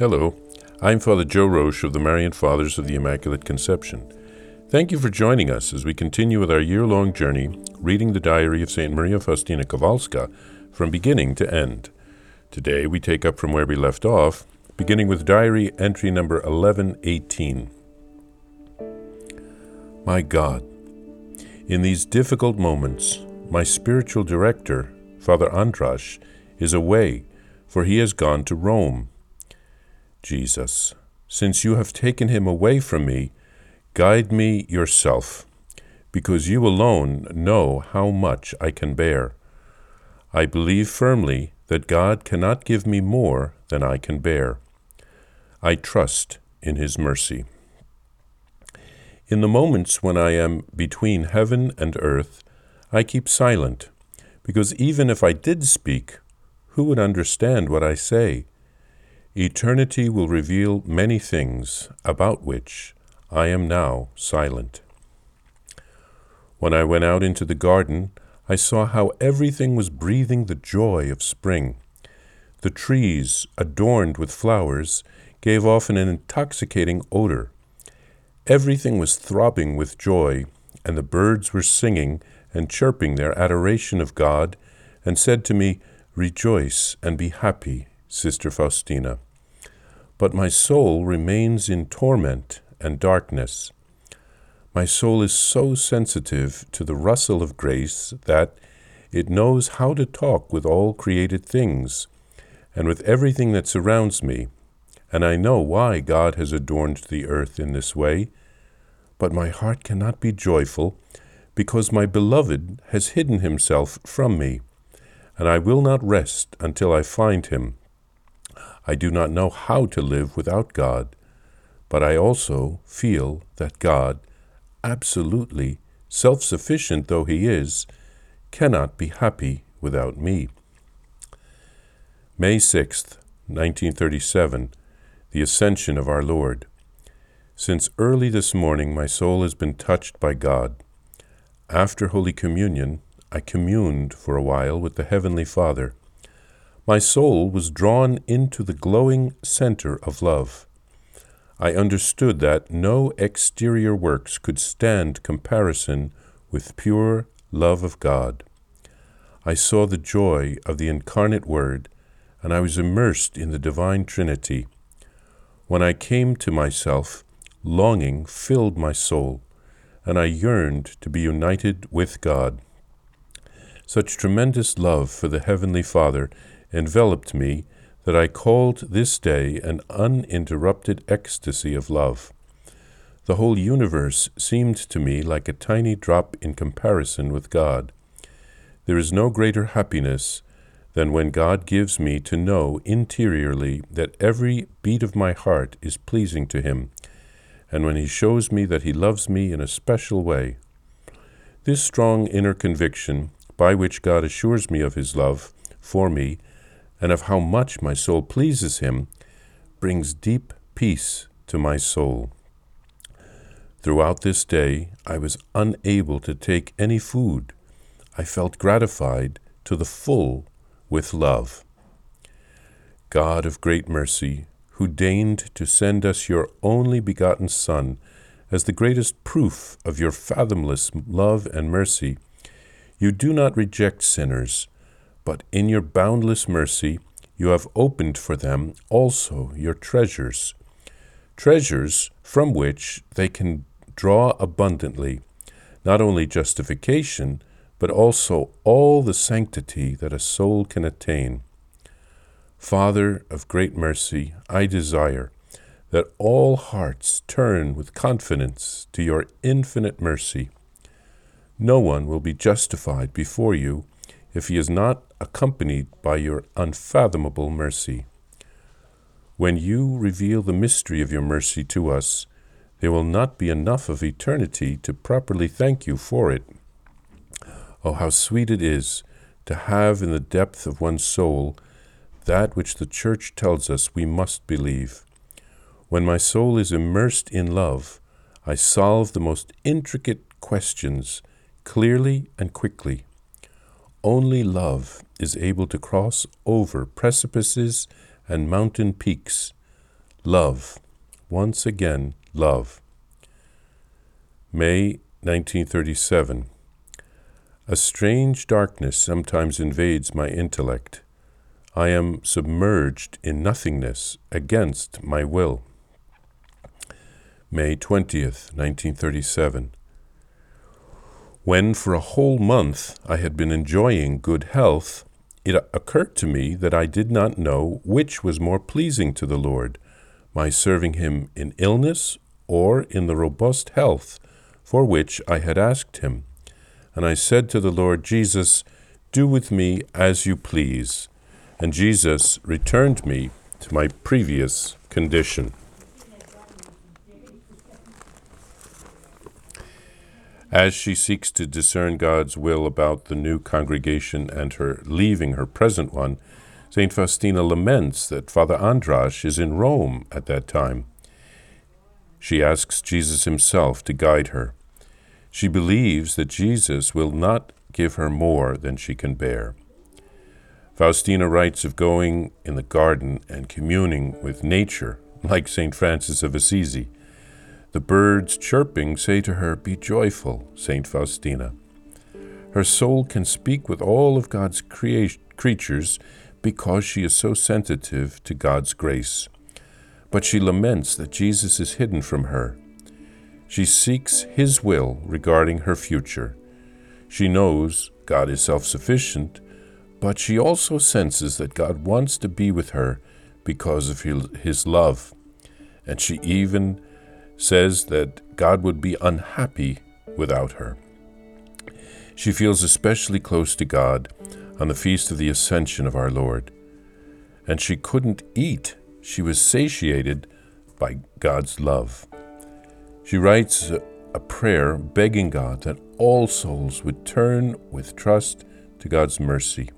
Hello, I'm Father Joe Roesch of the Marian Fathers of the Immaculate Conception. Thank you for joining us as we continue with our year long journey reading the diary of St. Maria Faustina Kowalska from beginning to end. Today we take up from where we left off, beginning with diary entry number 1118. My God, in these difficult moments, my spiritual director, Father Andrasz, is away, for he has gone to Rome Jesus, since you have taken him away from me, guide me yourself, because you alone know how much I can bear. I believe firmly that God cannot give me more than I can bear. I trust in his mercy. In the moments when I am between heaven and earth, I keep silent, because even if I did speak, who would understand what I say? Eternity will reveal many things about which I am now silent. When I went out into the garden, I saw how everything was breathing the joy of spring. The trees, adorned with flowers, gave off an intoxicating odor. Everything was throbbing with joy, and the birds were singing and chirping their adoration of God, and said to me, Rejoice and be happy, Sister Faustina. But my soul remains in torment and darkness. My soul is so sensitive to the rustle of grace that it knows how to talk with all created things and with everything that surrounds me, and I know why God has adorned the earth in this way. But my heart cannot be joyful, because my beloved has hidden himself from me and I will not rest until I find him. I do not know how to live without God, but I also feel that God, absolutely self sufficient though he is, cannot be happy without me. May 6th, 1937, the Ascension of our Lord. Since early this morning, my soul has been touched by God. After Holy Communion, I communed for a while with the Heavenly Father. My soul was drawn into the glowing center of love. I understood that no exterior works could stand comparison with pure love of God. I saw the joy of the incarnate Word, and I was immersed in the divine Trinity. When I came to myself, longing filled my soul, and I yearned to be united with God. Such tremendous love for the Heavenly Father enveloped me that I called this day an uninterrupted ecstasy of love. The whole universe seemed to me like a tiny drop in comparison with God. There is no greater happiness than when God gives me to know interiorly that every beat of my heart is pleasing to Him, and when He shows me that He loves me in a special way. This strong inner conviction by which God assures me of his love for me and of how much my soul pleases him, brings deep peace to my soul. Throughout this day, I was unable to take any food. I felt gratified to the full with love. God of great mercy, who deigned to send us your only begotten Son as the greatest proof of your fathomless love and mercy, you do not reject sinners, but in your boundless mercy you have opened for them also your treasures, treasures from which they can draw abundantly not only justification, but also all the sanctity that a soul can attain. Father of great mercy, I desire that all hearts turn with confidence to your infinite mercy no one will be justified before you if he is not accompanied by your unfathomable mercy. When you reveal the mystery of your mercy to us, there will not be enough of eternity to properly thank you for it. Oh, how sweet it is to have in the depth of one's soul that which the Church tells us we must believe. When my soul is immersed in love, I solve the most intricate questions clearly and quickly. Only love is able to cross over precipices and mountain peaks. love. Once again, love. May 1937. A strange darkness sometimes invades my intellect. I am submerged in nothingness against my will. May 20th, 1937. When for a whole month I had been enjoying good health, it occurred to me that I did not know which was more pleasing to the Lord, my serving Him in illness or in the robust health for which I had asked Him. And I said to the Lord Jesus, Do with me as you please. And Jesus returned me to my previous condition. As she seeks to discern God's will about the new congregation and her leaving her present one, St. Faustina laments that Father Andrasz is in Rome at that time. She asks Jesus himself to guide her. She believes that Jesus will not give her more than she can bear. Faustina writes of going in the garden and communing with nature, like St. Francis of Assisi. The birds chirping say to her, Be joyful, St. Faustina. Her soul can speak with all of God's crea- creatures because she is so sensitive to God's grace. But she laments that Jesus is hidden from her. She seeks His will regarding her future. She knows God is self sufficient, but she also senses that God wants to be with her because of His love. And she even says that God would be unhappy without her. She feels especially close to God on the feast of the Ascension of our Lord. And she couldn't eat, she was satiated by God's love. She writes a prayer begging God that all souls would turn with trust to God's mercy.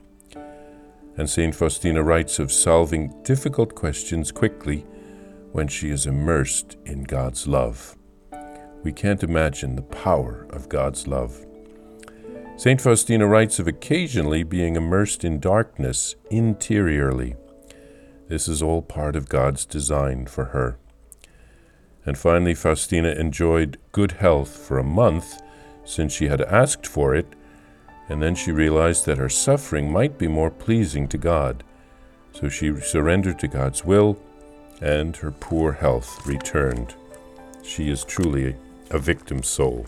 And St. Faustina writes of solving difficult questions quickly when she is immersed in God's love. We can't imagine the power of God's love. St. Faustina writes of occasionally being immersed in darkness interiorly. This is all part of God's design for her. And finally, Faustina enjoyed good health for a month since she had asked for it, and then she realized that her suffering might be more pleasing to God. So she surrendered to God's will and her poor health returned. She is truly a victim soul.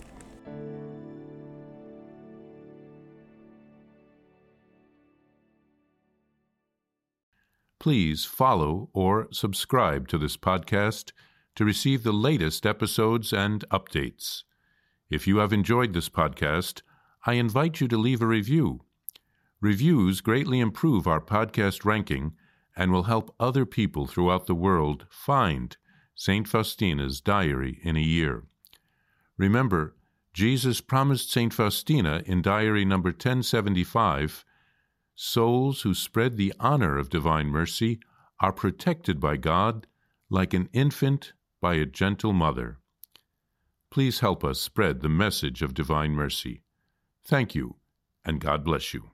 Please follow or subscribe to this podcast to receive the latest episodes and updates. If you have enjoyed this podcast, I invite you to leave a review. Reviews greatly improve our podcast ranking and will help other people throughout the world find St. Faustina's diary in a year. Remember, Jesus promised St. Faustina in diary number 1075 souls who spread the honor of divine mercy are protected by God like an infant by a gentle mother. Please help us spread the message of divine mercy. Thank you, and God bless you.